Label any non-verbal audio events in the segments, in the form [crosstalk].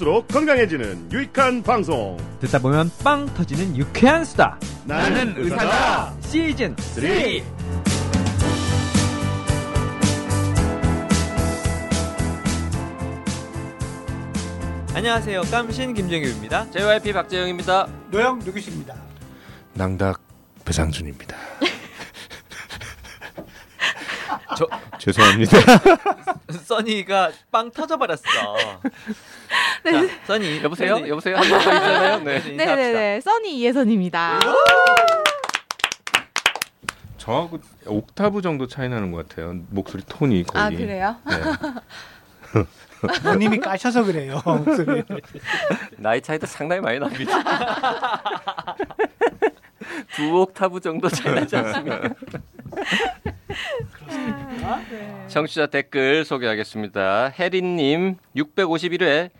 들을수록 건강해지는 유익한 방송. 듣다 보면 빵 터지는 유쾌한 수다. 나는 의사다. 시즌 3. 안녕하세요. 깜신 김정규입니다. JYP 박재영입니다. 노영 누구십니다. 낭닭 배상준입니다. 저 [laughs] 죄송합니다. [laughs] 써니가 빵 터져버렸어. [laughs] 자, 써니 여보세요? 팬들- 여보세요? 있잖아요. 네. 네네네. 써니 이혜선입니다. 저하고 옥타브 정도 차이 나는 것 같아요. 목소리 톤이 거의. 아 그래요? 네. 본인이 까셔서 그래요. 목소리. 나이 차이도 상당히 많이 납니다. 두 옥타브 정도 차이 나지 않습니까? 청취자 댓글 소개하겠습니다. 혜린님 651회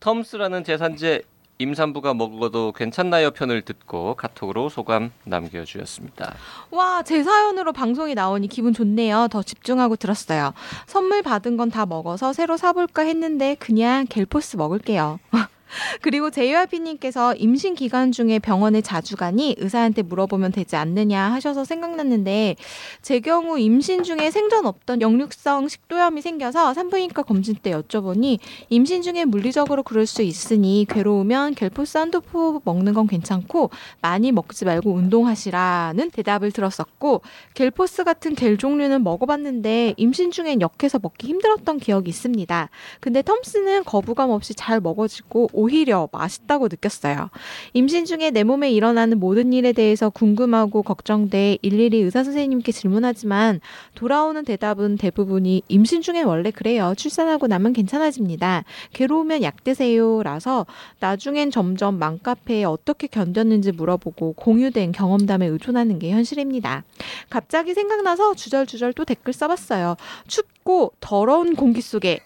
텀스라는 재산제 임산부가 먹어도 괜찮나요 편을 듣고 카톡으로 소감 남겨주셨습니다. 와, 제 사연으로 방송이 나오니 기분 좋네요. 더 집중하고 들었어요. 선물 받은 건 다 먹어서 새로 사볼까 했는데 그냥 겔포스 먹을게요. [laughs] [laughs] 그리고 JYP님께서 임신 기간 중에 병원에 자주 가니 의사한테 물어보면 되지 않느냐 하셔서 생각났는데 제 경우 임신 중에 생전 없던 역류성 식도염이 생겨서 산부인과 검진 때 여쭤보니 임신 중에 물리적으로 그럴 수 있으니 괴로우면 겔포스 한두 포 먹는 건 괜찮고 많이 먹지 말고 운동하시라는 대답을 들었었고 겔포스 같은 겔 종류는 먹어봤는데 임신 중엔 역해서 먹기 힘들었던 기억이 있습니다. 근데 텀스는 거부감 없이 잘 먹어지고 오히려 맛있다고 느꼈어요. 임신 중에 내 몸에 일어나는 모든 일에 대해서 궁금하고 걱정돼 일일이 의사 선생님께 질문하지만 돌아오는 대답은 대부분이 임신 중엔 원래 그래요. 출산하고 나면 괜찮아집니다. 괴로우면 약 드세요 라서 나중엔 점점 맘카페에 어떻게 견뎠는지 물어보고 공유된 경험담에 의존하는 게 현실입니다. 갑자기 생각나서 주절주절 또 댓글 써봤어요. 춥고 더러운 공기 속에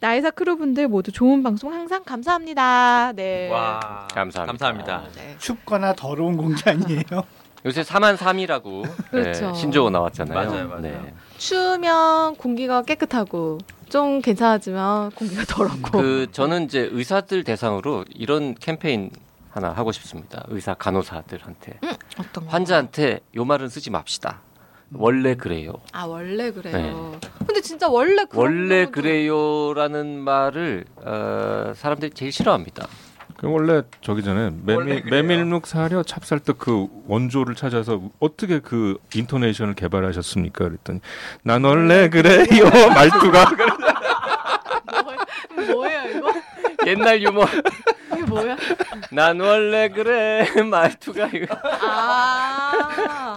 나이사 크루분들 모두 좋은 방송 항상 감사합니다. 네. 와, 감사합니다. 감사합니다. 네. 춥거나 더러운 공기 아니에요. [laughs] 요새 4만 3이라고 그렇죠. 신조어 나왔잖아요. 맞아요, 맞아요. 네. 추우면 공기가 깨끗하고 좀 괜찮아지면 공기가 더럽고. 그 저는 이제 의사들 대상으로 이런 캠페인 하나 하고 싶습니다. 의사 간호사들한테 어떤 거? 환자한테 요 말은 쓰지 맙시다. 원래 그래요. 아 원래 그래요. 근데 진짜 원래 그런 원래 그래요라는 말을 어, 사람들이 제일 싫어합니다. 그 원래 저기 전에 메밀. 메밀묵 사려 찹쌀떡 그 원조를 찾아서 어떻게 그 인토네이션을 개발하셨습니까? 그랬더니 난 원래 그래요 [laughs] 말투가 이거? 옛날 유머. 이게 뭐야? 난 원래 그래 말투가 이거. 아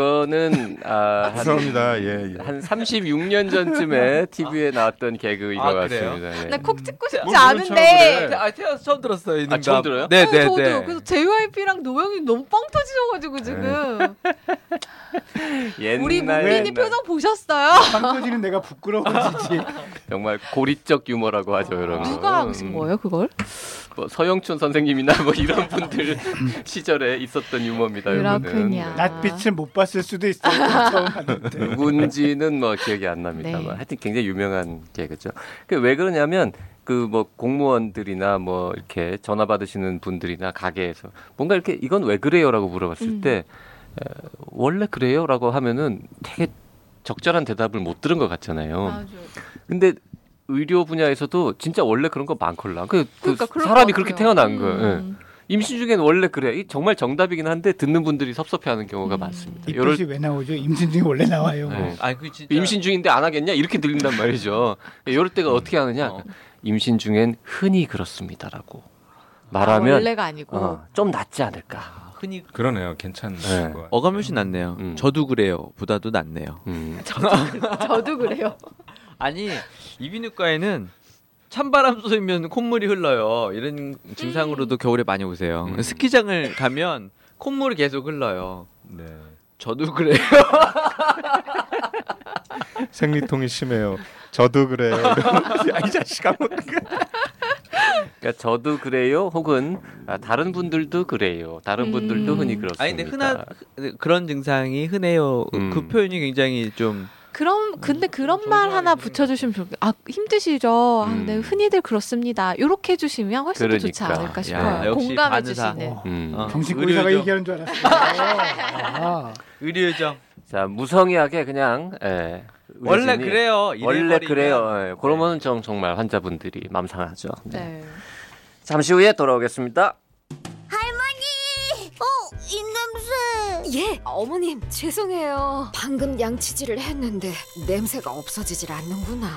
이거는 아, 한, 죄송합니다. 예, 예. 한 36년 전쯤에 TV에 나왔던 개그인 아, 것? 같습니다. 네. 나콕 찍고 싶지 뭘 않은데. 그래. 아, 태어나서 처음 들었어요. 이 아. 처음 들어요? 네, 어, 네, 저도 네. 그래서 JYP랑 노영이 너무 빵 터지셔가지고 지금 [laughs] 옛날 우리 옛날 표정 보셨어요? 빵 터지는 내가 부끄러워지지. [laughs] 정말 고리적 유머라고 하죠 거. 누가 하신 거예요 그걸? 뭐 서영춘 선생님이나 뭐 이런 분들 [laughs] 시절에 있었던 유머입니다. 이거는. 그렇군요. 낯빛을 못 봤을 수도 있어요. [laughs] 누군지는 뭐 기억이 안 납니다만 네. 하여튼 굉장히 유명한 개그죠. 그 왜 그러냐면 그 뭐 공무원들이나 뭐 이렇게 전화 받으시는 분들이나 가게에서 뭔가 이렇게 이건 왜 그래요라고 물어봤을 음. 때 에, 원래 그래요라고 하면은 되게 적절한 대답을 못 들은 것 같잖아요. 근데 의료 분야에서도 진짜 원래 그런 거 많걸라. 그, 그 그러니까 사람이 것 그렇게. 태어난 거예요. 예. 음. 임신 중에는 원래 그래. 이 정말 정답이긴 한데 듣는 분들이 섭섭해하는 경우가 음. 많습니다. 이 요럴 뜻이 왜 나오죠? 임신 중에 원래 나와요. 네. 아, 그 진짜 임신 중인데 안 하겠냐 이렇게 들린단 말이죠. 이럴 때가 어떻게 하느냐? 어. 임신 중엔 흔히 그렇습니다라고 아, 말하면 원래가 아니고 어, 좀 낫지 않을까. 아, 흔히 그러네요. 괜찮은 네. 것 같아요. 어감효시 낫네요. 음. 저도 그래요. 보다도 낫네요. 음. [laughs] 저도 그래요. 아니 이비인후과에는 찬바람 쏘면 콧물이 흘러요. 이런 증상으로도 겨울에 많이 오세요. 음. 스키장을 가면 콧물이 계속 흘러요. 네. 저도 그래요. [laughs] 생리통이 심해요. 저도 그래요. 야, [laughs] 이 자식아. 뭐 그러니까 저도 그래요. 혹은 아, 다른 분들도 그래요. 다른 분들도 음. 흔히 그렇습니다. 아니 근데 흔한 흔- 그런 증상이 흔해요. 음. 그 표현이 굉장히 좀 그런 근데 그런 말 하나 붙여주시면 좋겠 아 힘드시죠? 아, 음. 네, 흔히들 그렇습니다. 이렇게 해주시면 훨씬 더 좋지 그러니까. 않을까 야, 싶어요. 공감해. 주시는. 음. 어. 정신고의사가 의료죠. 얘기하는 줄 알았어요. [laughs] 아, 의료죠. 자 무성의하게 그냥 예, 원래 그래요. 원래. 그래요. 예, 그러면 좀 정말 환자분들이 맘 상하죠. 네. 네. 잠시 후에 돌아오겠습니다. 예, 어머님 죄송해요. 방금 양치질을 했는데 냄새가 없어지질 않는구나.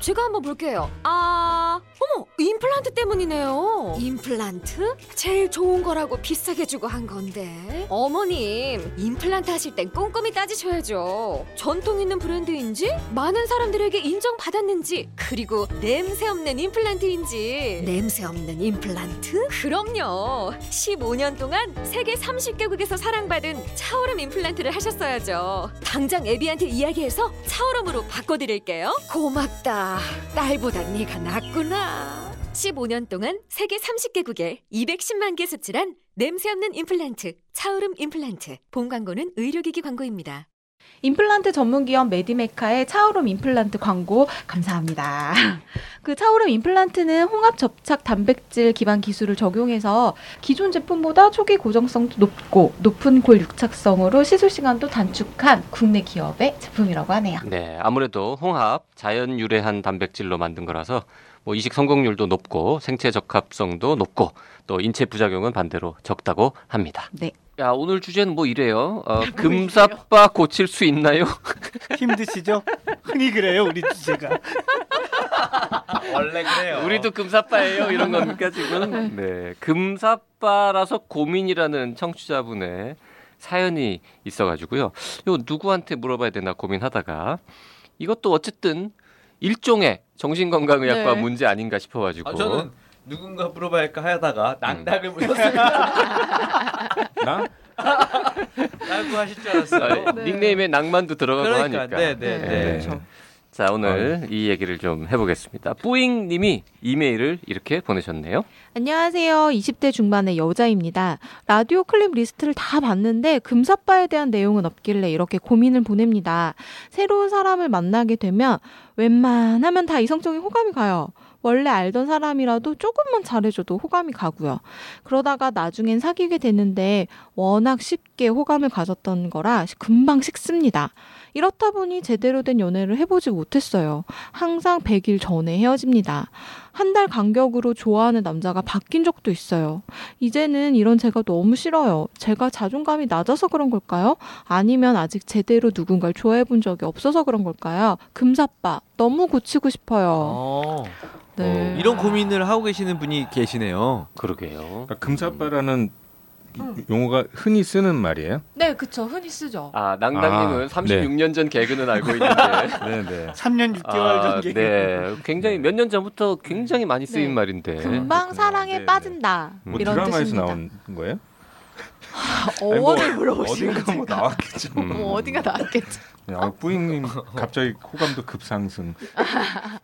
제가 한번 볼게요. 아, 어머, 임플란트 때문이네요. 임플란트? 제일 좋은 거라고 비싸게 주고 한 건데. 어머님, 임플란트 하실 땐 꼼꼼히 따지셔야죠. 전통 있는 브랜드인지, 많은 사람들에게 인정받았는지, 그리고 냄새 없는 임플란트인지. 냄새 없는 임플란트? 그럼요. 15년 동안 세계 30개국에서 사랑받은 차오름 임플란트를 하셨어야죠. 당장 애비한테 이야기해서 차오름으로 바꿔드릴게요. 고맙다. 딸보다 네가 낫구나. 15년 동안 세계 30개국에 210만 개 수출한 냄새 없는 임플란트, 차오름 임플란트. 본 광고는 의료기기 광고입니다. 임플란트 전문 기업 메디메카의 차오름 임플란트 광고 감사합니다. 그 차오름 임플란트는 홍합 접착 단백질 기반 기술을 적용해서 기존 제품보다 초기 고정성도 높고 높은 골 육착성으로 시술 시간도 단축한 국내 기업의 제품이라고 하네요. 네, 아무래도 홍합 자연 유래한 단백질로 만든 거라서 뭐 이식 성공률도 높고 생체 적합성도 높고 또 인체 부작용은 반대로 적다고 합니다. 네. 야 오늘 주제는 뭐 이래요? 어, 금사빠 고칠 수 있나요? [laughs] 힘드시죠? 흔히 그래요 우리 주제가. [laughs] 원래 그래요. 우리도 금사빠예요 이런 겁니까 지금? 네, 금사빠라서 고민이라는 청취자분의 사연이 있어가지고요. 이거 누구한테 물어봐야 되나 고민하다가 이것도 어쨌든 일종의 정신건강의학과 네. 문제 아닌가 싶어가지고 아, 저는 누군가 물어봐야 할까 하다가 낙낙을 물었습니다. [laughs] 나? 라고 하실 줄 알았어요. 아, 닉네임에 낭만도 들어가고 그러니까, 하니까. 네, 네, 네. 네. 자 오늘 이 얘기를 좀 해보겠습니다. 뿌잉 님이 이메일을 이렇게 보내셨네요. 안녕하세요. 20대 중반의 여자입니다. 라디오 클립 리스트를 다 봤는데 금사빠에 대한 내용은 없길래 이렇게 고민을 보냅니다. 새로운 사람을 만나게 되면 웬만하면 다 이성적인 호감이 가요. 원래 알던 사람이라도 조금만 잘해줘도 호감이 가고요. 그러다가 나중엔 사귀게 되는데 워낙 쉽게 호감을 가졌던 거라 금방 식습니다. 이렇다 보니 제대로 된 연애를 해보지 못했어요. 항상 100일 전에 헤어집니다. 한 달 간격으로 좋아하는 남자가 바뀐 적도 있어요. 이제는 이런 제가 너무 싫어요. 제가 자존감이 낮아서 그런 걸까요? 아니면 아직 제대로 누군가를 좋아해 본 적이 없어서 그런 걸까요? 금사빠, 너무 고치고 싶어요. 어, 네. 이런 고민을 하고 계시는 분이 계시네요. 그러게요. 그러니까 금사빠라는 용어가 흔히 쓰는 말이에요. 네, 그쵸. 흔히 쓰죠. 아 낭당님은 아, 36년 전 개그는 알고 있는데 [laughs] 네, 네. 3년 6개월 아, 전 얘기. 네, 굉장히 몇 년 전부터 굉장히 많이 쓰인 네. 말인데. 금방 사랑에 네, 빠진다. 뭐 이런 드라마에서 뜻입니다. 나온 거예요? 어원을 물어보시는 어딘가 뭐. 나왔겠죠. 음. 뭐 어디가 나왔겠죠. 아, 뿌잉님 갑자기 호감도 급상승.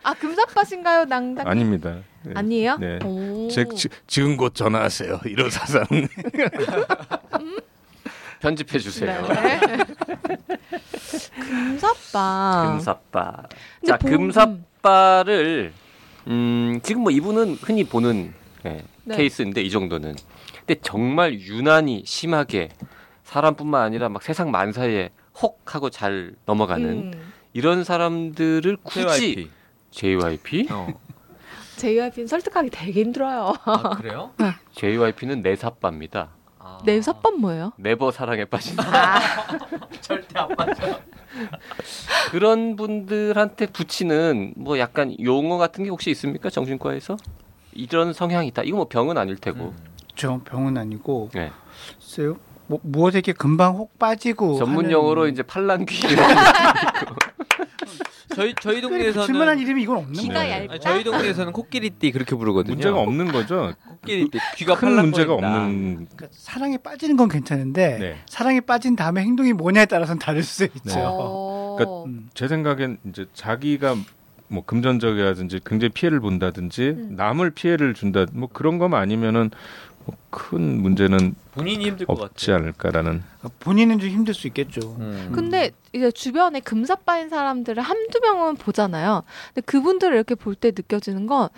아, 금사빠신가요, 낭당? 아닙니다. 네. 아니에요? 네. 오. 제, 지, 지금 곧 전화하세요. 이런 사상. 편집해 주세요. 네. 금사빠. 금사빠. 자, 보- 금사빠를 음, 지금 뭐 이분은 흔히 보는 예, 네. 케이스인데 이 정도는. 근데 정말 유난히 심하게 사람뿐만 아니라 막 세상 만사에 혹 하고 잘 넘어가는 음. 이런 사람들을 굳이 JYP. JYP? 어. JYP는 설득하기 되게 힘들어요. 아, 그래요? [laughs] JYP는 내사빠입니다. 아. 내 사빠 뭐예요? 네버 사랑에 빠진 [laughs] 절대 안 맞죠. 그런 분들한테 붙이는 뭐 약간 용어 같은 게 혹시 있습니까 정신과에서 이런 성향이 있다. 이거 뭐 병은 아닐 테고. 저 병은 아니고 네. 글쎄요. 뭐 무엇에게 금방 혹 빠지고 전문 하는- 용어로 이제 팔랑귀 [laughs] 저희 저희 붙일만한 동네에서는 이름이 이건 없는 귀가 거예요. 얇다. 저희 동네에서는 코끼리띠 그렇게 부르거든요. 문제가 없는 거죠. 코끼리띠 귀가 큰 문제가. 없는. 그러니까 사랑에 빠지는 건 괜찮은데 네. 사랑에 빠진 다음에 행동이 뭐냐에 따라서는 다를 수 있죠. 어. 그러니까 음. 제 생각엔 이제 자기가 뭐 금전적이라든지 굉장히 피해를 본다든지 음. 남을 피해를 준다 뭐 그런 거만 아니면은 큰 문제는 본인이 힘들 것 없지 같아요. 않을까라는 본인은 좀 힘들 수 있겠죠. 음. 근데 이제 주변에 금사빠인 사람들을 한두 명은 보잖아요. 근데 그분들을 이렇게 볼 때 느껴지는 건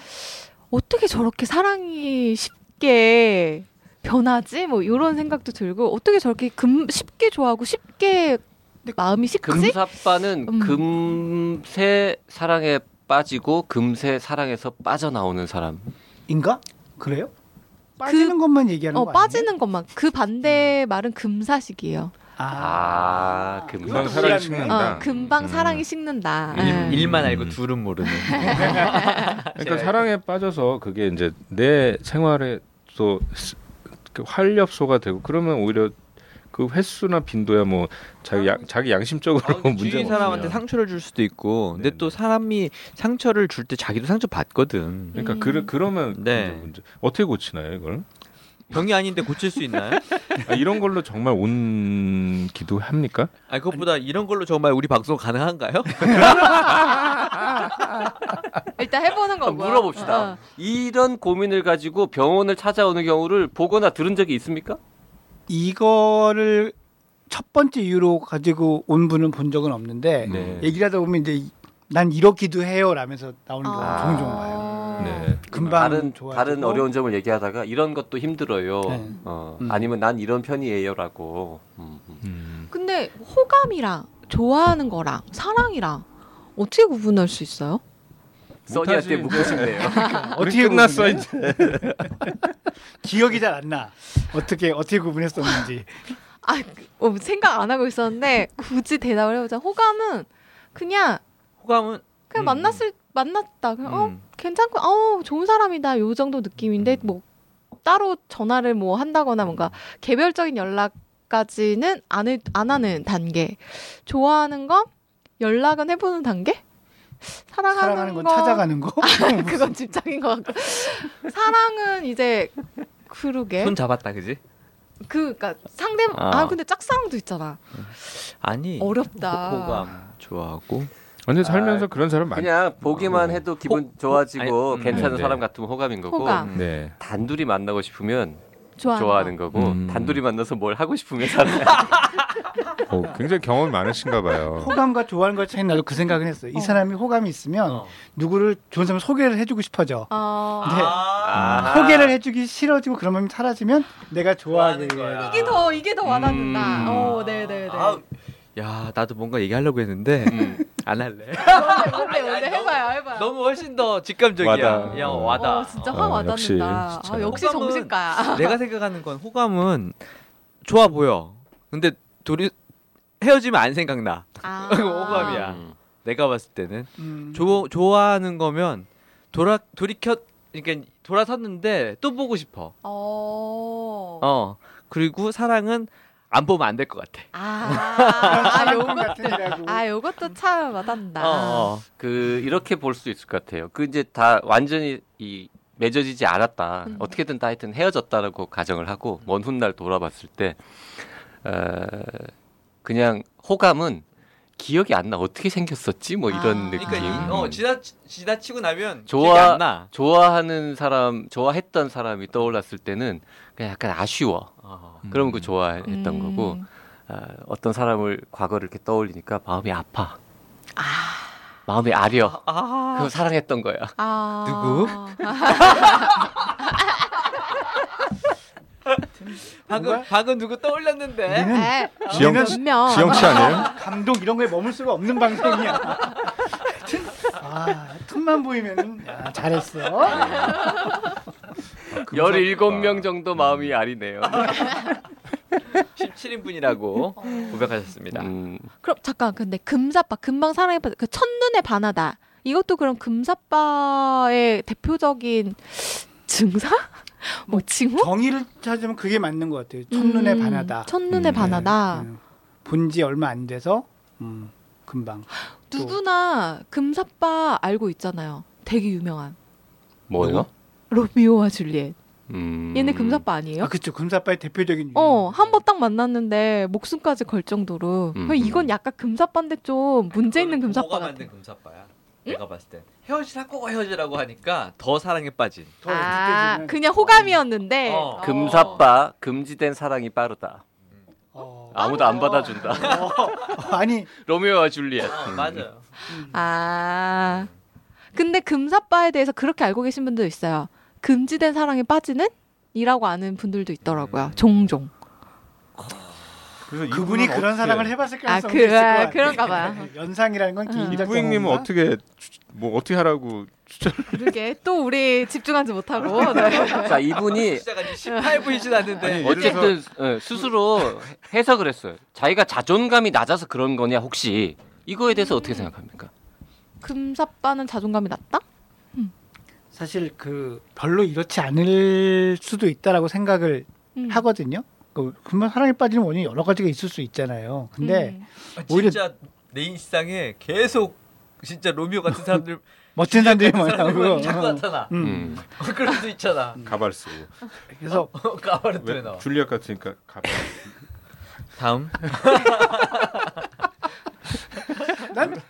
어떻게 저렇게 사랑이 쉽게 변하지? 뭐 이런 생각도 들고 어떻게 저렇게 금 쉽게 좋아하고 쉽게 마음이 식지? 금사빠는 음. 금세 사랑에 빠지고 금세 사랑에서 빠져나오는 사람. 인가? 그래요? 빠지는 것만 얘기하는 어 거 아니에요? 빠지는 것만 그 반대 말은 금사식이에요. 아, 금방 금방 사랑이. 식는다. 어, 금방 음. 사랑이 식는다. 일, 예. 일만 알고 음. 둘은 모르는. [laughs] 그러니까 사랑에 빠져서 그게 이제 내 생활에 또 스- 그 활력소가 되고 그러면 오히려 그 횟수나 빈도야 뭐 자기 양, 자기 양심적으로 아, [laughs] 주위 문제가 사람한테 없으면. 상처를 줄 수도 있고, 근데 네네. 또 사람이 상처를 줄 때 자기도 상처 받거든. 그러니까 음. 그, 그러면 네. 문제, 문제. 어떻게 고치나요 이걸? 병이 아닌데 고칠 수 있나요? [laughs] 아, 이런 걸로 정말 온 기도합니까? 아 그것보다 이런 걸로 정말 우리 방송 가능한가요? [laughs] 일단 해보는 아, 거고요. 물어봅시다. 어. 이런 고민을 가지고 병원을 찾아오는 경우를 보거나 들은 적이 있습니까? 이거를 첫 번째 이유로 가지고 온 분은 본 적은 없는데 네. 얘기를 하다 보면 이제 난 이렇기도 해요 라면서 나오는 경우 아. 종종 봐요. 네. 금방 다른 좋아지고. 다른 어려운 점을 얘기하다가 이런 것도 힘들어요. 네. 어, 음. 아니면 난 이런 편이에요라고. 음, 음. 음. 근데 호감이랑 좋아하는 거랑 사랑이랑 어떻게 구분할 수 있어요? 써니한테. 묻고 싶네요. 어떻게 끝났어, 구분해? [laughs] 기억이 잘 안 나. 어떻게 어떻게 구분했었는지. 아, 그- 어, 생각 안 하고 있었는데 굳이 대답을 해보자. 호감은 그냥 호감은 그냥 음, 만났을 만났다. 그냥 어 음. 괜찮고 어 좋은 사람이다. 요 정도 느낌인데 뭐 따로 전화를 뭐 한다거나 뭔가 개별적인 연락까지는 안, 해, 안 하는 단계. 좋아하는 건 연락은 해보는 단계? 사랑하는, 사랑하는 건건 찾아가는 거. [laughs] 그건 집착인 것 같고 사랑은 이제 그러게 손 잡았다 그지? 그 그니까 상대 아. 아. 근데 짝사랑도 있잖아 아니 어렵다 호- 호감 좋아하고 완전 살면서 아, 그런 사람 많이. 그냥 보기만 어. 해도 기분 호- 좋아지고 아니, 음, 괜찮은 네. 사람 같으면 호감인 거고 호감. 네. 단둘이 만나고 싶으면 좋아하는, 좋아하는 거. 거고 음. 단둘이 만나서 뭘 하고 싶으면 사랑. 어, 굉장히 경험이 많으신가 봐요. 호감과 좋아하는 것 차이 나도 그 생각은 했어요. 이 어. 사람이 호감이 있으면 어. 누구를 좋은 사람 소개를 해주고 싶어져. 아, 네. 아. 소개를 해주기 싫어지고 그런 마음이 사라지면 내가 좋아하게 좋아하는 거야. 이게 더 이게 더 와닿는다 음. 어 네 네 네 아, 야 나도 뭔가 얘기하려고 했는데 음. 안 할래 [laughs] 뭔데 뭔데 해봐요 해봐요 너무 훨씬 더 직감적이야 와닿아. 야 어. 와다 어, 진짜 어, 확 와닿는다 역시, 진짜. 아, 역시 정신가야 [laughs] 내가 생각하는 건 호감은 좋아 보여 근데 둘이 헤어지면 안 생각나 아. [laughs] 호감이야. 음. 내가 봤을 때는 음. 조, 좋아하는 거면 돌아 돌이켜 그러니까 돌아섰는데 또 보고 싶어 어. 어 그리고 사랑은 안 보면 안 될 것 같아 아, 아 요것도 같으니라고. 아 요것도 참 와닿는다 어, 어. 그 이렇게 볼 수 있을 것 같아요. 그 이제 다 완전히 이 맺어지지 않았다. 음. 어떻게든 다 하여튼 헤어졌다라고 가정을 하고 먼 훗날 돌아봤을 때 어, 그냥 호감은 기억이 안 나. 어떻게 생겼었지? 뭐 이런 아. 느낌. 그러니까 이- 어 지나 지나치고 나면 좋아- 기억이 안 나. 좋아하는 사람, 좋아했던 사람이 떠올랐을 때는 그냥 약간 아쉬워. 어. 그러면 그 좋아했던 음. 거고 아, 어떤 사람을 과거를 이렇게 떠올리니까 마음이 아파. 아, 마음이 아려. 아, 그거 사랑했던 거야. 아. 누구? [laughs] 방금 뭔가? 방금 누구 떠올렸는데? 우리는 에, 지영 명. 지영 씨 아니에요? 감동 이런 거에 머물 수가 없는 방송이야. 아, 틈만 보이면은 야, 잘했어. 17명 정도 마음이 아리네요. [laughs] 17인분이라고 고백하셨습니다. 음, 그럼 잠깐 근데 금사빠 금방 사랑에 빠져 그 첫눈에 반하다 이것도 그럼 금사빠의 대표적인 증상? [laughs] 뭐 징후? 정의를 찾으면 그게 맞는 것 같아요. 첫눈에 음, 반하다. 첫눈에 음, 반하다. 음, 본지 얼마 안 돼서 음, 금방. 또 누구나 금사빠 알고 있잖아요. 되게 유명한 뭐요? 로미오와 줄리엣. 음. 얘네 금사빠 아니에요? 아 그쵸 금사빠의 대표적인. 어, 유형. 한번 딱 만났는데 목숨까지 걸 정도로. 음. 이건 약간 금사빠인데 좀 문제 있는 금사빠 같아. 금사빠야? 내가 봤을 땐 헤어지라고 헤어지라고 하니까 더 사랑에 빠진. 더 아, 느껴지는- 그냥 호감이었는데. 어. 금사빠 금지된 사랑이 빠르다. 어. 아무도 안 받아준다. 어, 아니 로미오와 줄리엣. 어, 맞아요. 아. 근데 금사빠에 대해서 그렇게 알고 계신 분도 있어요. 금지된 사랑에 빠지는? 이라고 아는 분들도 있더라고요. 종종. 그래서 그분이 그런 어떻게- 사랑을 해봤을 아, 가능성이 그, 있을 것 아, 같아요. 그런가 봐요. [laughs] 연상이라는 건 어. 개인적 이부행님은 경험인가? 어떻게 추- 뭐 어떻게 하라고 추천? [laughs] 그러게. 또 우리 집중하지 못하고. [laughs] 네. 자 이분이 시작한 지 18분이진 않는데. 아니, 어쨌든 예, 스스로 해석을 했어요. 자기가 자존감이 낮아서 그런 거냐 혹시 이거에 대해서 어떻게 생각합니까? 금사빠는 자존감이 낮다? 사실 그 별로 이렇지 않을 수도 있다라고 생각을 음. 하거든요. 그 금방 사랑에 빠지는 원인이 여러 가지가 있을 수 있잖아요. 근데 음. 아, 오히려- 진짜 내 인상에 계속 진짜 로미오 같은 사람들 [laughs] 멋진 사람들이 많아요. 자꾸 나타나. 음. 음. 그럴 수도 있잖아. 가발 쓰고 그래서 까바르트 왜왜 나와? 줄리엣 같으니까 가발. 다음. 난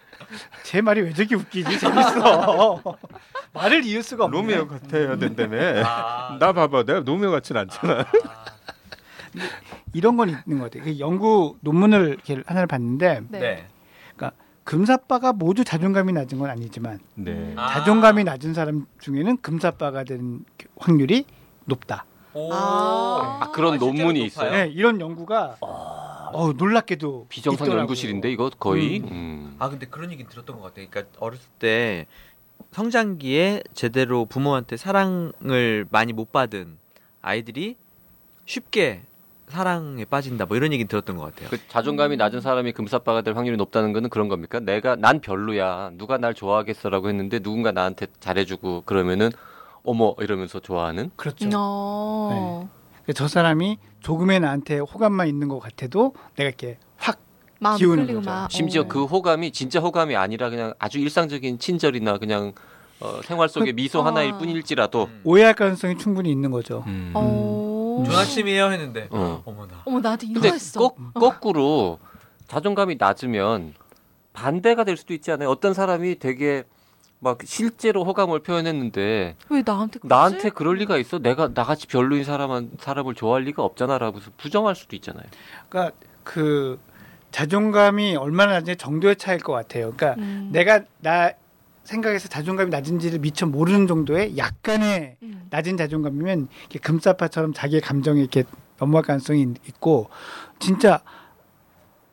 제 말이 왜 저렇게 웃기지? 재밌어. [laughs] 말을 이을 수가 없네. 로미오 같아야 된다며. 아, 나 봐봐, 내가 로미오 같진 않잖아. 이런 건 있는 것 같아요. 그 연구 논문을 이렇게 하나를 봤는데 네. 네. 금사빠가 모두 자존감이 낮은 건 아니지만 네. 아. 자존감이 낮은 사람 중에는 금사빠가 되는 확률이 높다. 오. 아. 아, 그런 실제로 논문이 높아요? 있어요? 네, 이런 연구가 어, 놀랍게도 비정상 있더라고요. 연구실인데 이거 거의. 음. 음. 아 근데 그런 얘기 들었던 것 같아. 그러니까 어렸을 때 성장기에 제대로 부모한테 사랑을 많이 못 받은 아이들이 쉽게 사랑에 빠진다. 뭐 이런 얘기 들었던 것 같아요. 그 자존감이 낮은 사람이 금사빠가 될 확률이 높다는 거는 그런 겁니까? 내가 난 별로야. 누가 날 좋아하겠어라고 했는데 누군가 나한테 잘해주고 그러면은 어머 이러면서 좋아하는. 그렇죠. 어. 저 사람이 조금의 나한테 호감만 있는 것 같아도 내가 이렇게 확 마음 기우는 끌리고 거죠. 막. 심지어 어. 그 호감이 진짜 호감이 아니라 그냥 아주 일상적인 친절이나 그냥 어, 생활 속의 미소 아. 하나일 뿐일지라도. 음. 오해할 가능성이 충분히 있는 거죠. 음. 어. 좋은 아침이에요 했는데 어. 어머나. 어머 나도 근데 이거였어. 거, 거꾸로 자존감이 낮으면 반대가 될 수도 있지 않아요? 어떤 사람이 되게 막 실제로 호감을 표현했는데 왜 나한테 그러지? 나한테 그럴 리가 있어? 내가 나같이 별로인 사람한 사람을 좋아할 리가 없잖아라고 해서 부정할 수도 있잖아요. 그러니까 그 자존감이 얼마나 낮은지 정도의 차이일 것 같아요. 그러니까 음. 내가 나 생각해서 자존감이 낮은지를 미처 모르는 정도의 약간의 음. 낮은 자존감이면 이렇게 금사파처럼 자기의 감정이 이렇게 넘어갈 가능성이 있- 있고 진짜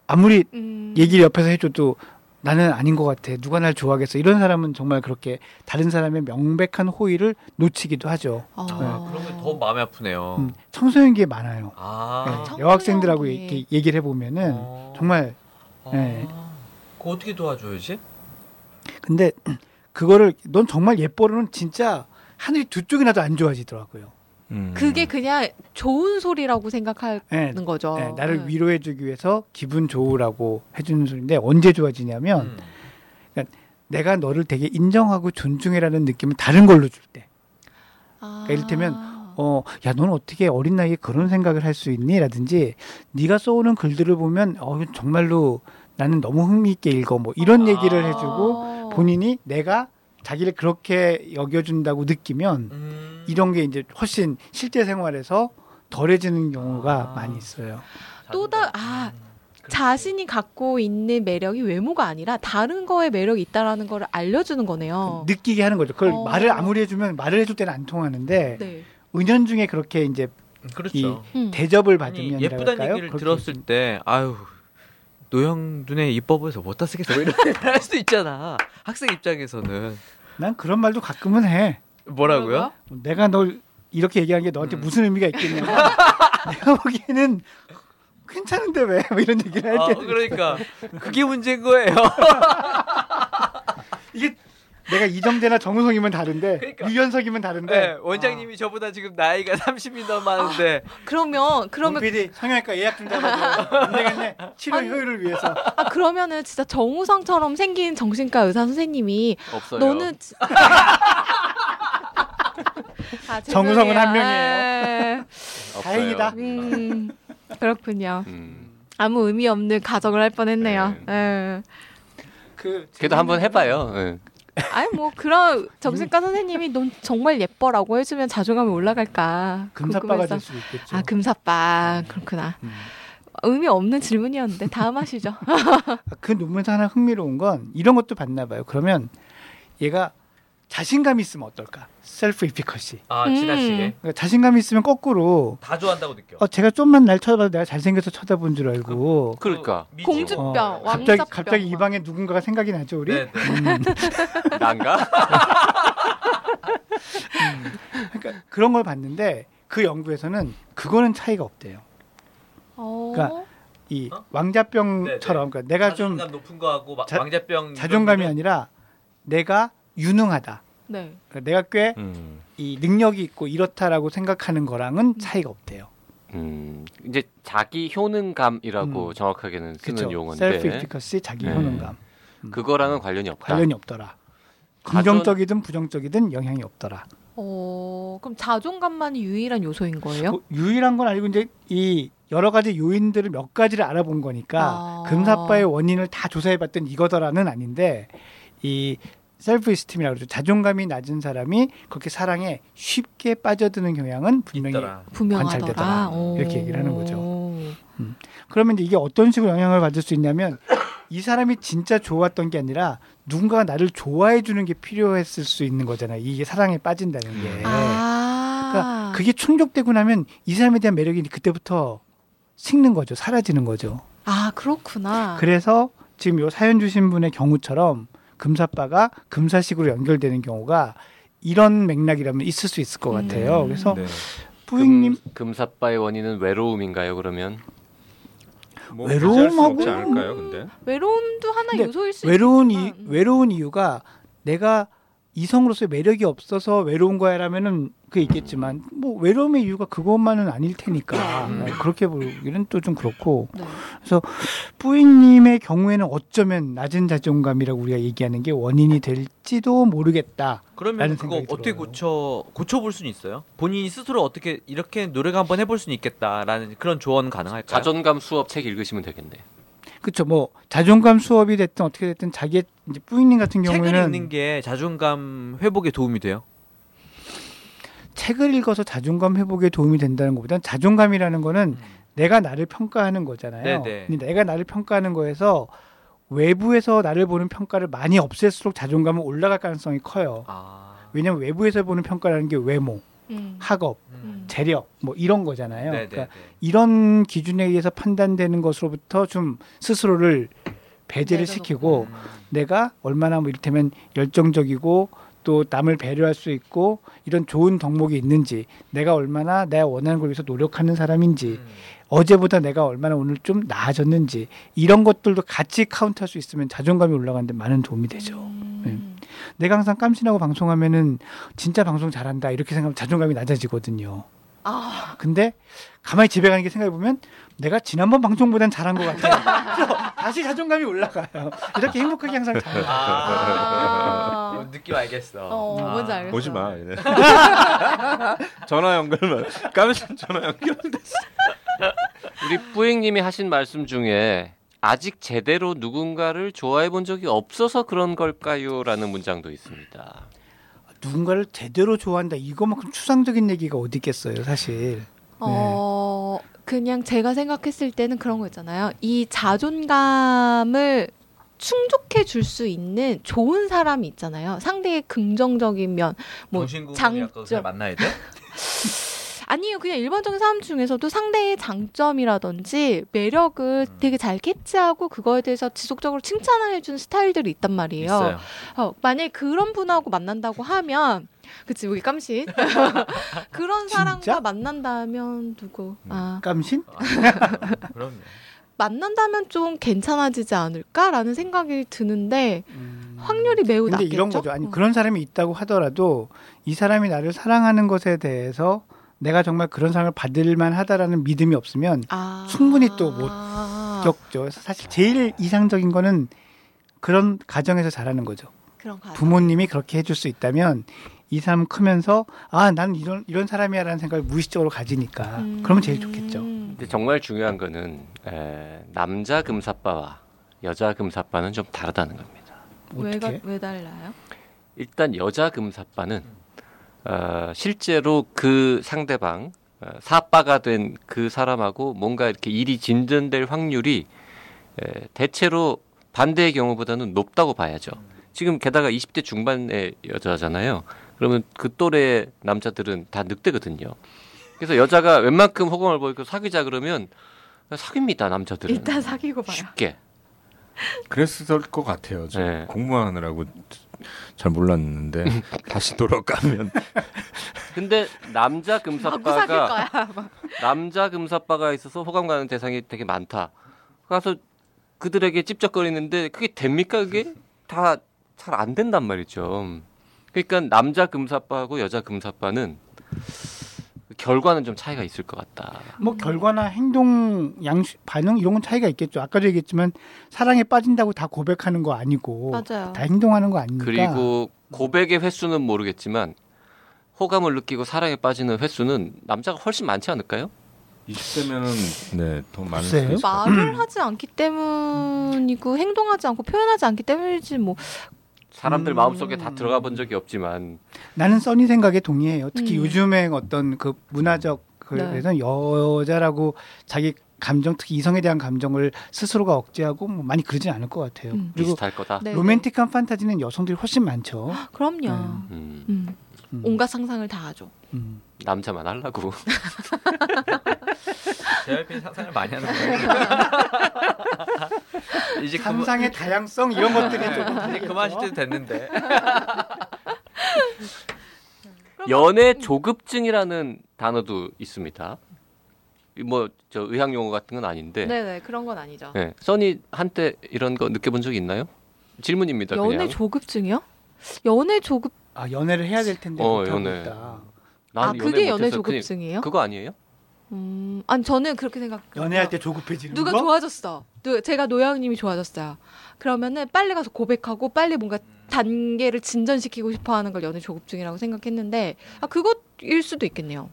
아무리 음. 얘기를 옆에서 해줘도 나는 아닌 것 같아. 누가 날 좋아하겠어. 이런 사람은 정말 그렇게 다른 사람의 명백한 호의를 놓치기도 하죠. 어. 그런 게더 마음이 아프네요. 음, 청소년기에 많아요. 아. 네, 청소년기. 여학생들하고 이렇게 얘기를 해보면은 어. 정말 아. 네. 그거 어떻게 도와줘야지? 근데 그거를 넌 정말 예뻐로는 진짜 하늘이 두 쪽이나도 안 좋아지더라고요. 음. 그게 그냥 좋은 소리라고 생각하는 네, 거죠. 네, 나를 네. 위로해주기 위해서 기분 좋으라고 해주는 소리인데 언제 좋아지냐면 음. 내가 너를 되게 인정하고 존중해라는 느낌을 다른 걸로 줄 때. 아. 그러니까 이를테면 어, 야, 너는 어떻게 어린 나이에 그런 생각을 할 수 있니? 라든지, 네가 써오는 글들을 보면, 어, 정말로 나는 너무 흥미있게 읽어. 뭐, 이런 아. 얘기를 해주고, 어. 본인이 내가 자기를 그렇게 여겨준다고 느끼면, 음. 이런 게 이제 훨씬 실제 생활에서 덜해지는 경우가 아. 많이 있어요. 또다- 아, 음. 자신이 갖고 있는 매력이 외모가 아니라 다른 거에 매력이 있다라는 거를 알려주는 거네요. 느끼게 하는 거죠. 그걸 어. 말을 아무리 해주면 말을 해줄 때는 안 통하는데, 네. 은연중에 그렇게 이제 그렇죠. 음. 대접을 받으면 예쁘다는 얘기를 들었을 때 아유 노형 눈에 이뻐 보여서 못다 쓰겠어 뭐 이런 얘기를 [laughs] 할 수도 있잖아 학생 입장에서는 난 그런 말도 가끔은 해. 뭐라고요? 내가 널 이렇게 얘기한 게 너한테 음. 무슨 의미가 있겠냐. [laughs] 내가 보기에는 괜찮은데 왜? 뭐 이런 얘기를 할 아, 때. 그러니까 그게 문제인 거예요. [laughs] 이게 내가 이정재나 정우성이면 다른데 그러니까. 유연석이면 다른데. 네, 원장님이 저보다 지금 나이가 [laughs] 30이 넘었는데 그러면 그러면 PD 성형외과 예약 좀 잡아줘. [laughs] 안 되겠네. 치료 효율을 위해서. 아 그러면은 진짜 정우성처럼 생긴 정신과 의사 선생님이 없어요. 너는 지- [laughs] 아, 정우성은. 한 명이에요. 아, 없어요. 다행이다. 음, 그렇군요. 음. 아무 의미 없는 가정을 할 뻔했네요. 네. 예. 그 그래도 한번 해봐요. 예. 아니 뭐 그런 정신과 선생님이 넌 정말 예뻐라고 해주면 자존감이 올라갈까? 금사빠가 궁금해서. 될 수도 있겠죠. 아 금사빠 그렇구나. 음. 의미 없는 질문이었는데 다음 하시죠. [laughs] 아, 그 논문에서 하나 흥미로운 건 이런 것도 봤나 봐요. 그러면 얘가 자신감이 있으면 어떨까? 셀프 이피커시. 아 음. 지나치게 그러니까 자신감이 있으면 거꾸로 다 좋아한다고 느껴. 어 제가 좀만 날 쳐다봐도 내가 잘생겨서 쳐다본 줄 알고 그 러니까 미치고. 공주- 어, 뿅, 갑자기 왕자병. 갑자기 이 방에 누군가가 생각이 나죠 우리? 네, 네. 음, [laughs] 난가? 그러니까 그런 걸 봤는데 그 연구에서는 그거는 차이가 없대요. 어. 그러니까 이 어? 왕자병처럼 그러니까 내가 좀 자존감 높은 거하고 마- 왕자병 자존감이 아니라 내가 유능하다. 네. 그러니까 내가 꽤 음. 이 능력이 있고 이렇다라고 생각하는 거랑은 차이가 없대요. 음, 이제 자기 효능감이라고 음. 정확하게는 쓰는. 용어인데 셀프 이피커시 자기 네. 효능감 그거랑은 관련이 없다. 관련이 없더라. 긍정적이든 부정적이든 영향이 없더라. 어 그럼 자존감만이 유일한 요소인 거예요? 뭐 유일한 건 아니고 이제 이 여러 가지 요인들을 몇 가지를 알아본 거니까 아. 금사빠의 원인을 다 조사해봤더니 이거더라는 아닌데 이 셀프 이스팀이라고 그러죠. 자존감이 낮은 사람이 그렇게 사랑에 쉽게 빠져드는 경향은 분명히 있더라. 관찰되더라. 오. 이렇게 얘기를 하는 거죠. 그러면 이제 이게 어떤 식으로 영향을 받을 수 있냐면 이 사람이 진짜 좋았던 게 아니라 누군가가 나를 좋아해 주는 게 필요했을 수 있는 거잖아요. 이게 사랑에 빠진다는 게. 아. 그러니까 그게 충족되고 나면 이 사람에 대한 매력이 그때부터 식는 거죠. 사라지는 거죠. 아 그렇구나. 그래서 지금 요 사연 주신 분의 경우처럼 금사빠가 금사식으로 연결되는 경우가 이런 맥락이라면 있을 수 있을 것 같아요. 음. 그래서 네. 부인님 금, 사빠의 원인은 외로움인가요? 그러면 뭐 외로움하고 않을까요? 근데 외로움도 하나 근데 요소일 수 외로운 이. 외로운 이유가 내가 이성으로서의 매력이 없어서 외로운 거야라면은 그게 있겠지만 뭐 외로움의 이유가 그것만은 아닐 테니까 음. 네, 그렇게 보기는 또 좀 그렇고 네. 뿌이님의 경우에는 어쩌면 낮은 자존감이라고 우리가 얘기하는 게 원인이 될지도 모르겠다. 그러면 라는 그거 생각이 어떻게 들어요. 고쳐 고쳐 볼 수는 있어요? 본인이 스스로 어떻게 이렇게 노력 한번 해볼 수는 있겠다라는 그런 조언 가능할까요? 자존감 수업 책 읽으시면 되겠네. 그렇죠. 뭐 자존감 수업이 됐든 어떻게 됐든 자기의 이제 뿌이님 같은 책을 경우에는 읽는 게 자존감 회복에 도움이 돼요. 책을 읽어서 자존감 회복에 도움이 된다는 것보다는 자존감이라는 거는 내가 나를 평가하는 거잖아요. 네네. 근데 내가 나를 평가하는 거에서 외부에서 나를 보는 평가를 많이 없앨수록 자존감은 올라갈 가능성이 커요. 아. 왜냐하면 외부에서 보는 평가라는 게 외모, 음. 학업, 음. 재력 뭐 이런 거잖아요. 네네. 그러니까 이런 기준에 의해서 판단되는 것으로부터 좀 스스로를 배제를 내려놓고. 시키고 음. 내가 얼마나 뭐 이를테면 열정적이고 또 남을 배려할 수 있고 이런 좋은 덕목이 있는지 내가 얼마나 내가 원하는 걸 위해서 노력하는 사람인지 음. 어제보다 내가 얼마나 오늘 좀 나아졌는지 이런 것들도 같이 카운트할 수 있으면 자존감이 올라가는데 많은 도움이 되죠. 음. 내가 항상 깜신하고 방송하면은 진짜 방송 잘한다 이렇게 생각하면 자존감이 낮아지거든요. 아, 근데 가만히 집에 가는 게 생각해 보면 내가 지난번 방송보단 잘한 것 같아요. 다시 자존감이 올라가요. 이렇게 행복하게 항상 잘. 아. 아. 느낌 알겠어. 어, 아, 뭔지 알겠어. 오지 마. [laughs] 전화 연결만 까르신 전화 연결됐어. 우리 뿌잉님이 하신 말씀 중에 아직 제대로 누군가를 좋아해 본 적이 없어서 그런 걸까요?라는 문장도 있습니다. 누군가를 제대로 좋아한다 이거만큼 추상적인 얘기가 어디 있겠어요, 사실. 어, 그냥 제가 생각했을 때는 그런 거 있잖아요. 이 자존감을 충족해 줄 수 있는 좋은 사람이 있잖아요. 상대의 긍정적인 면, 뭐 장점. 만나야 돼? [laughs] 아니요, 그냥 일반적인 사람 중에서도 상대의 장점이라든지 매력을 음. 되게 잘 캐치하고 그거에 대해서 지속적으로 칭찬을 해주는 스타일들이 있단 말이에요. 있어요. 어, 만약에 그런 분하고 만난다고 하면, 그치, 우리 깜신. [laughs] 그런 사람과 진짜? 만난다면 누구? 아, 깜신? 아, 그럼요. [laughs] 만난다면 좀 괜찮아지지 않을까라는 생각이 드는데 확률이 매우 근데 낮겠죠. 이런 거죠. 아니 어. 그런 사람이 있다고 하더라도 이 사람이 나를 사랑하는 것에 대해서 내가 정말 그런 사랑을 받을 만 하다라는 믿음이 없으면 아. 충분히 또 못 겪죠. 그래서 사실 제일 이상적인 거는 그런 가정에서 자라는 거죠. 부모님이 그렇게 해줄 수 있다면 이 사람 크면서 아 나는 이런 이런 사람이야라는 생각을 무의식적으로 가지니까 음. 그러면 제일 좋겠죠. 근데 정말 중요한 거는 에, 남자 금사빠와 여자 금사빠는 좀 다르다는 겁니다. 왜가? 왜 달라요? 일단 여자 금사빠는 어, 실제로 그 상대방 어, 사빠가 된 그 사람하고 뭔가 이렇게 일이 진전될 확률이 에, 대체로 반대의 경우보다는 높다고 봐야죠. 지금 게다가 20대 중반의 여자잖아요. 그러면 그 또래 남자들은 다 늑대거든요. 그래서 여자가 웬만큼 호감을 보이고 사귀자 그러면 사귀입니다 남자들은 일단 사귀고 봐요. 쉽게. 그랬을 것 같아요. 저 네. 공부하느라고 잘 몰랐는데 다시 돌아가면 [laughs] 근데 남자 사귈 금사빠가. 남자 금사빠가 있어서 호감 가는 대상이 되게 많다. 가서 그들에게 찝쩍거리는데 그게 됩니까? 그게 다 잘 안 된단 말이죠. 그러니까 남자 금사빠하고 여자 금사빠는 결과는 좀 차이가 있을 것 같다. 뭐 결과나 행동 양 반응 이런 건 차이가 있겠죠. 아까도 얘기했지만 사랑에 빠진다고 다 고백하는 거 아니고 맞아요. 다 행동하는 거 아니니까. 그리고 고백의 횟수는 모르겠지만 호감을 느끼고 사랑에 빠지는 횟수는 남자가 훨씬 많지 않을까요? 20대면은 네더 많을 수 같아요. 말을 하지 않기 때문이고 행동하지 않고 표현하지 않기 때문이지 뭐 사람들 음. 마음속에 다 들어가 본 적이 없지만 나는 써니 생각에 동의해요. 특히 음. 요즘에 어떤 그 문화적 네. 그래서 여자라고 자기 감정 특히 이성에 대한 감정을 스스로가 억제하고 뭐 많이 그러진 않을 것 같아요. 음. 그리고 비슷할 거다. 네, 로맨틱한 판타지는 여성들이 훨씬 많죠. 네. 그럼요. 음, 음. 음. 온갖 상상을 다 하죠. 음. 남자만 하려고. [laughs] JYP 상상을 많이 하는 거예요. [laughs] 이제 그만, 상상의 다양성 이런 것들이 조금 이제 그만 하실 때도 됐는데. [laughs] 연애 조급증이라는 단어도 있습니다. 뭐 저 의학 용어 같은 건 아닌데. 네. 네네 그런 건 아니죠. 써니 한때 이런 거 느껴본 적이 있나요? 질문입니다. 연애 그냥. 조급증이요? 연애 조급 아 연애를 해야 될 텐데 어, 연애. 있다. 아 나는 그게 연애 조급증이에요? 그거 아니에요? 음, 아니 저는 그렇게 생각. 연애할 때 조급해지는 누가 거? 좋아졌어. 누, 제가 노영님이 좋아졌어요. 그러면은 빨리 가서 고백하고 빨리 뭔가 단계를 진전시키고 싶어 하는 걸 연애 조급증이라고 생각했는데 아 그것일 수도 있겠네요.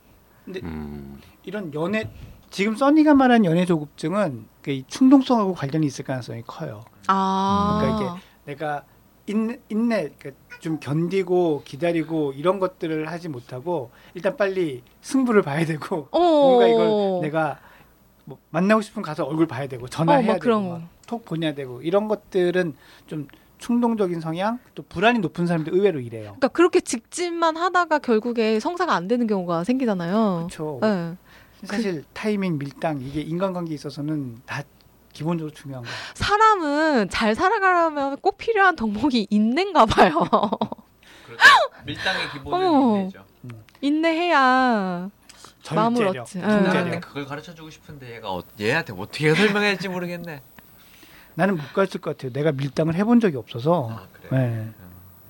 음. 이런 연애 지금 써니가 말한 연애 조급증은 그이 충동성하고 관련이 있을 가능성이 커요. 아 그러니까 내가 인, 인내 그좀 견디고 기다리고 이런 것들을 하지 못하고 일단 빨리 승부를 봐야 되고 어, 뭔가 이걸 내가 뭐 만나고 싶으면 가서 얼굴 봐야 되고 전화해야 어, 막 되고 막톡 보내야 되고 이런 것들은 좀 충동적인 성향 또 불안이 높은 사람들 의외로 이래요. 그러니까 그렇게 직진만 하다가 결국에 성사가 안 되는 경우가 생기잖아요. 그렇죠. 네. 사실 타이밍 밀당 이게 인간관계에 있어서는 다 기본적으로 중요한 거예요. 사람은 잘 살아가려면 꼭 필요한 덕목이 있는가 봐요. 그렇죠. 밀당의 기본은 어머. 인내죠. 인내해야 마음을 절제력, 얻지. 통제력. 그걸 가르쳐 주고 싶은데 얘가 어, 얘한테 어떻게 설명해야 할지 모르겠네. [laughs] 나는 못 갔을 것 같아요. 내가 밀당을 해본 적이 없어서 아 그래. 네.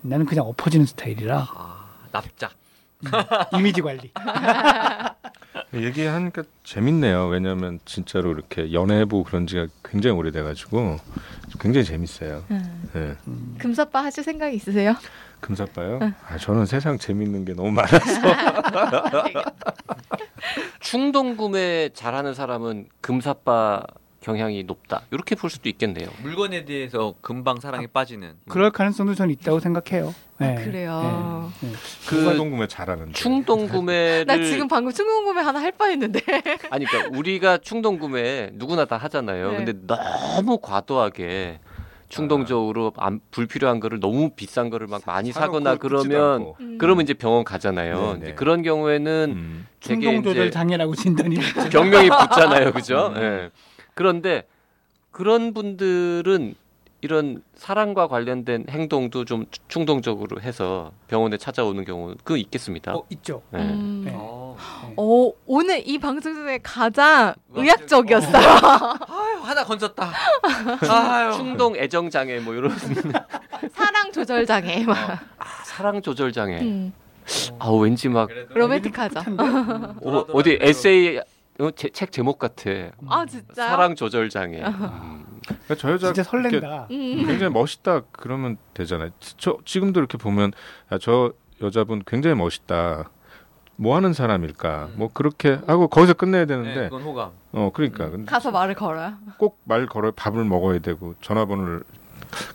나는 그냥 엎어지는 스타일이라 아 납작. [laughs] 이미지 관리. [laughs] 얘기하니까 재밌네요. 왜냐하면 진짜로 이렇게 연애해보고 그런 지가 굉장히 오래돼가지고 굉장히 재밌어요. 음. 예. 금사빠 하실 생각 있으세요? 금사빠요? 아, 저는 세상 재밌는 게 너무 많아서 [laughs] 충동 구매 잘하는 사람은 금사빠 경향이 높다. 이렇게 볼 수도 있겠네요. 물건에 대해서 금방 사랑에 빠지는. 그럴 가능성도 저는 있다고 생각해요. 네. 아, 그래요. 네. 네. 그 공간동구매 잘하는데 충동 구매를 나 지금 방금 충동 구매 하나 할 뻔했는데. 아니 그러니까 우리가 충동 구매 누구나 다 하잖아요. 네. 근데 너무 과도하게 충동적으로 안, 불필요한 거를 너무 비싼 거를 막 많이 사거나 그러면. 음. 그러면 이제 병원 가잖아요. 네, 네. 이제 그런 경우에는 음. 되게 충동 조절 이제 장애라고 진단이. 경명이 [laughs] 붙잖아요, 그죠? 음. 예. 그런데 그런 분들은 이런 사랑과 관련된 행동도 좀 충동적으로 해서 병원에 찾아오는 경우 그 있겠습니다. 어, 있죠. 예. 음. 네. 어. 어, 오늘 이 방송 중에 가장 의학적- 의학적이었어요. [laughs] 아유 하나 건졌다. [laughs] 아유. 충동 애정 장애 뭐 이런 [laughs] 사랑 조절 장애 막. 사랑 조절 장애. 음. 아 왠지 막 로맨틱하죠. 어, 어디 에세이 어, 제, 책 제목 같아. 아 진짜. 사랑 조절 장애. [laughs] 음. 그러니까 저 여자 진짜 설렌다. 음. 굉장히 멋있다 그러면 되잖아요. 저 지금도 이렇게 보면 야, 저 여자분 굉장히 멋있다. 뭐 하는 사람일까? 뭐 그렇게 하고 거기서 끝내야 네, 되는데 그건 호감. 어 그러니까 근데 가서 말을 걸어요. 꼭 말 걸어 밥을 먹어야 되고 전화번호를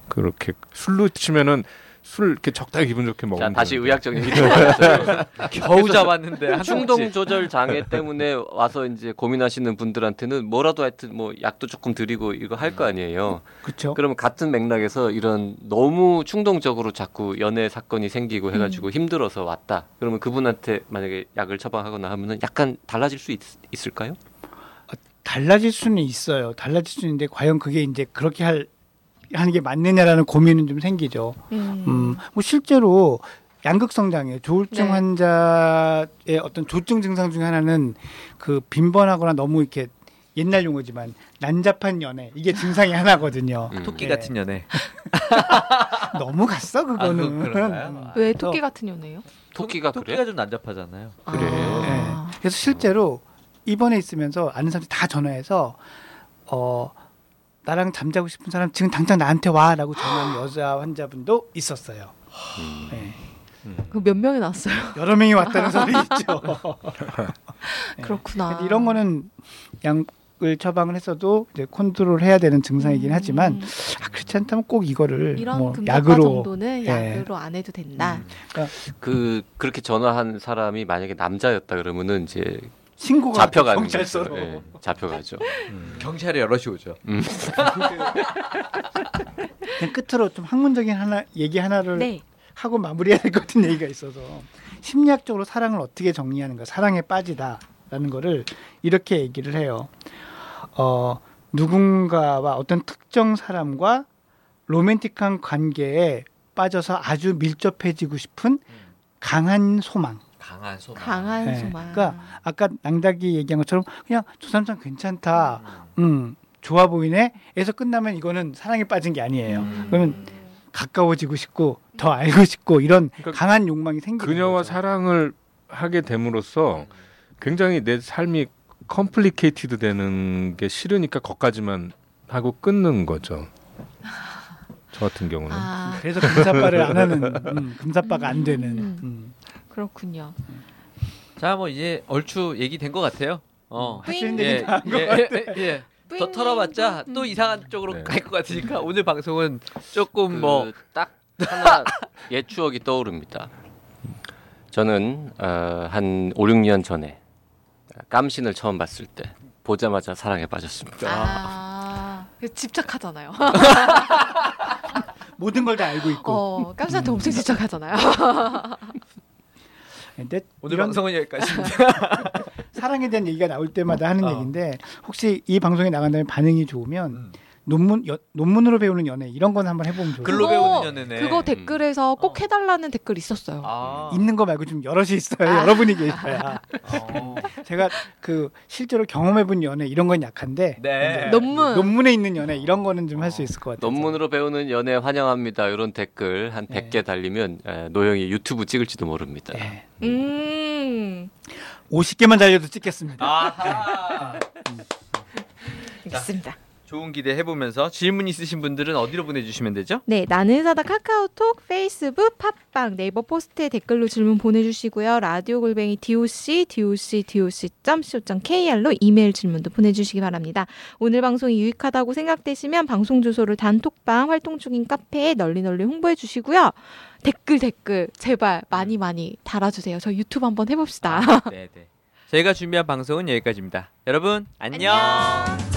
그렇게 술로 치면은 술 이렇게 적당히 기분 좋게 자, 먹으면 다시. 의학적 얘기. [laughs] 겨우 잡았는데 한 충동. 조절 장애 때문에 와서 이제 고민하시는 분들한테는 뭐라도 하여튼 뭐 약도 조금 드리고 이거 할 거 아니에요. 그렇죠. 그러면 같은 맥락에서 이런 너무 충동적으로 자꾸 연애 사건이 생기고 해가지고 힘들어서 왔다. 그러면 그분한테 만약에 약을 처방하거나 하면은 약간 달라질 수 있, 을까요 달라질 수는 있어요. 달라질 수 있는데 과연 그게 이제 그렇게 할 하는 게 맞느냐라는 고민은 좀 생기죠. 음. 음, 뭐 실제로 양극성 장애, 조울증 네. 환자의 어떤 조증 증상 중에 하나는 그 빈번하거나 너무 이렇게 옛날 용어지만 난잡한 연애 이게 증상이 하나거든요. 음. 토끼 네. 같은 연애. [laughs] 너무 갔어 그거는. 아, 그- 그런가요? 왜 토끼 같은 연애요? 토끼가 토, 그래? 토끼가 좀 난잡하잖아요. 그래. 아. 네. 그래서 실제로 입원해 있으면서 아는 사람들 다 전화해서 어 나랑 잠자고 싶은 사람 지금 당장 나한테 와라고 전화한 여자 환자분도 있었어요. 음. 네. 그몇 명이 나왔어요? 여러 명이 왔다는 소리 있죠. 네. [laughs] 그렇구나. 이런 거는 약을 처방을 했어도 이제 컨트롤 해야 되는 증상이긴 음. 하지만 아, 그렇지 않다면 꼭 이거를 이런 뭐 약으로 정도는 예. 약으로 안 해도 된다. 그 그렇게 전화한 사람이 만약에 남자였다 그러면은 이제 신고가 잡혀가는 경찰서로. 예, 잡혀가죠. 경찰에 여럿이 오죠. [laughs] 그냥 끝으로 좀 학문적인 하나 얘기 하나를 네. 하고 마무리해야 될 것 같은 얘기가 있어서 심리학적으로 사랑을 어떻게 정리하는가 사랑에 빠지다라는 거를 이렇게 얘기를 해요. 어, 누군가와 어떤 특정 사람과 로맨틱한 관계에 빠져서 아주 밀접해지고 싶은 강한 소망. 강한 소망. 강한 네. 소망. 그러니까 아까 낭닥이 얘기한 것처럼 그냥 저 참 괜찮다. 음. 음, 좋아 보이네. 에서 끝나면 이거는 사랑에 빠진 게 아니에요. 음. 그러면 가까워지고 싶고 더 알고 싶고 이런 그러니까 강한 욕망이 생기는 그녀와 거죠. 사랑을 하게 됨으로써 굉장히 내 삶이 complicated 되는 게 싫으니까 거기까지만 하고 끊는 거죠. 저 같은 경우는. 아, 그래서 금사빠를 안 하는 음, 금사빠가 안 되는 음. 음. 그렇군요. 자, 뭐 이제 얼추 얘기된 것 같아요. 어. 할수 있는 예, 얘기 다한 것 예, 같아. 예, 예. 더 털어봤자 또 이상한 쪽으로 네. 갈것 같으니까 오늘 방송은 조금 뭐 그딱 하나 [laughs] 옛 추억이 떠오릅니다. 저는 어, 한 5, 6년 전에 깜신을 처음 봤을 때 보자마자 사랑에 빠졌습니다. 아, 그 집착하잖아요. [laughs] 모든 걸 다 알고 있고. 어, 깜짝한테 엄청 집착하잖아요. [laughs] 근데 오늘 이런 방송은 여기까지. [laughs] [laughs] 사랑에 대한 얘기가 나올 때마다 하는 어. 얘기인데 혹시 이 방송에 나간 다음에 반응이 좋으면 음. 논문 여, 논문으로 배우는 연애 이런 건 한번 해보면 좋을 것 글로 같아요. 그거- 배우는 연애네. 그거 댓글에서 꼭 해달라는 댓글 있었어요. 아. 있는 거 말고 좀 여럿이 있어요. 아. 여러분이 계셔야. 어. 제가 그 실제로 경험해본 연애 이런 건 약한데 네. 논문. 논문에 있는 연애 이런 거는 좀 할 수 있을 것 같아요. 논문으로 배우는 연애 환영합니다. 이런 댓글 한 네. 100개 달리면 에, 노영이 유튜브 찍을지도 모릅니다. 네. 음, 50개만 달려도 찍겠습니다. 아하. 알겠습니다. 좋은 기대 해보면서 질문 있으신 분들은 어디로 보내주시면 되죠? 네, 나는 의사다 카카오톡, 페이스북, 팟빵, 네이버 포스트에 댓글로 질문 보내주시고요. 라디오 골뱅이 doc, doc, doc.co.kr로 이메일 질문도 보내주시기 바랍니다. 오늘 방송이 유익하다고 생각되시면 방송 주소를 단톡방 활동 중인 카페에 널리 널리 홍보해 주시고요. 댓글 댓글 제발 많이 많이 달아주세요. 저 유튜브 한번 해봅시다. 네, 네. 저희가 준비한 방송은 여기까지입니다. 여러분 안녕. 안녕.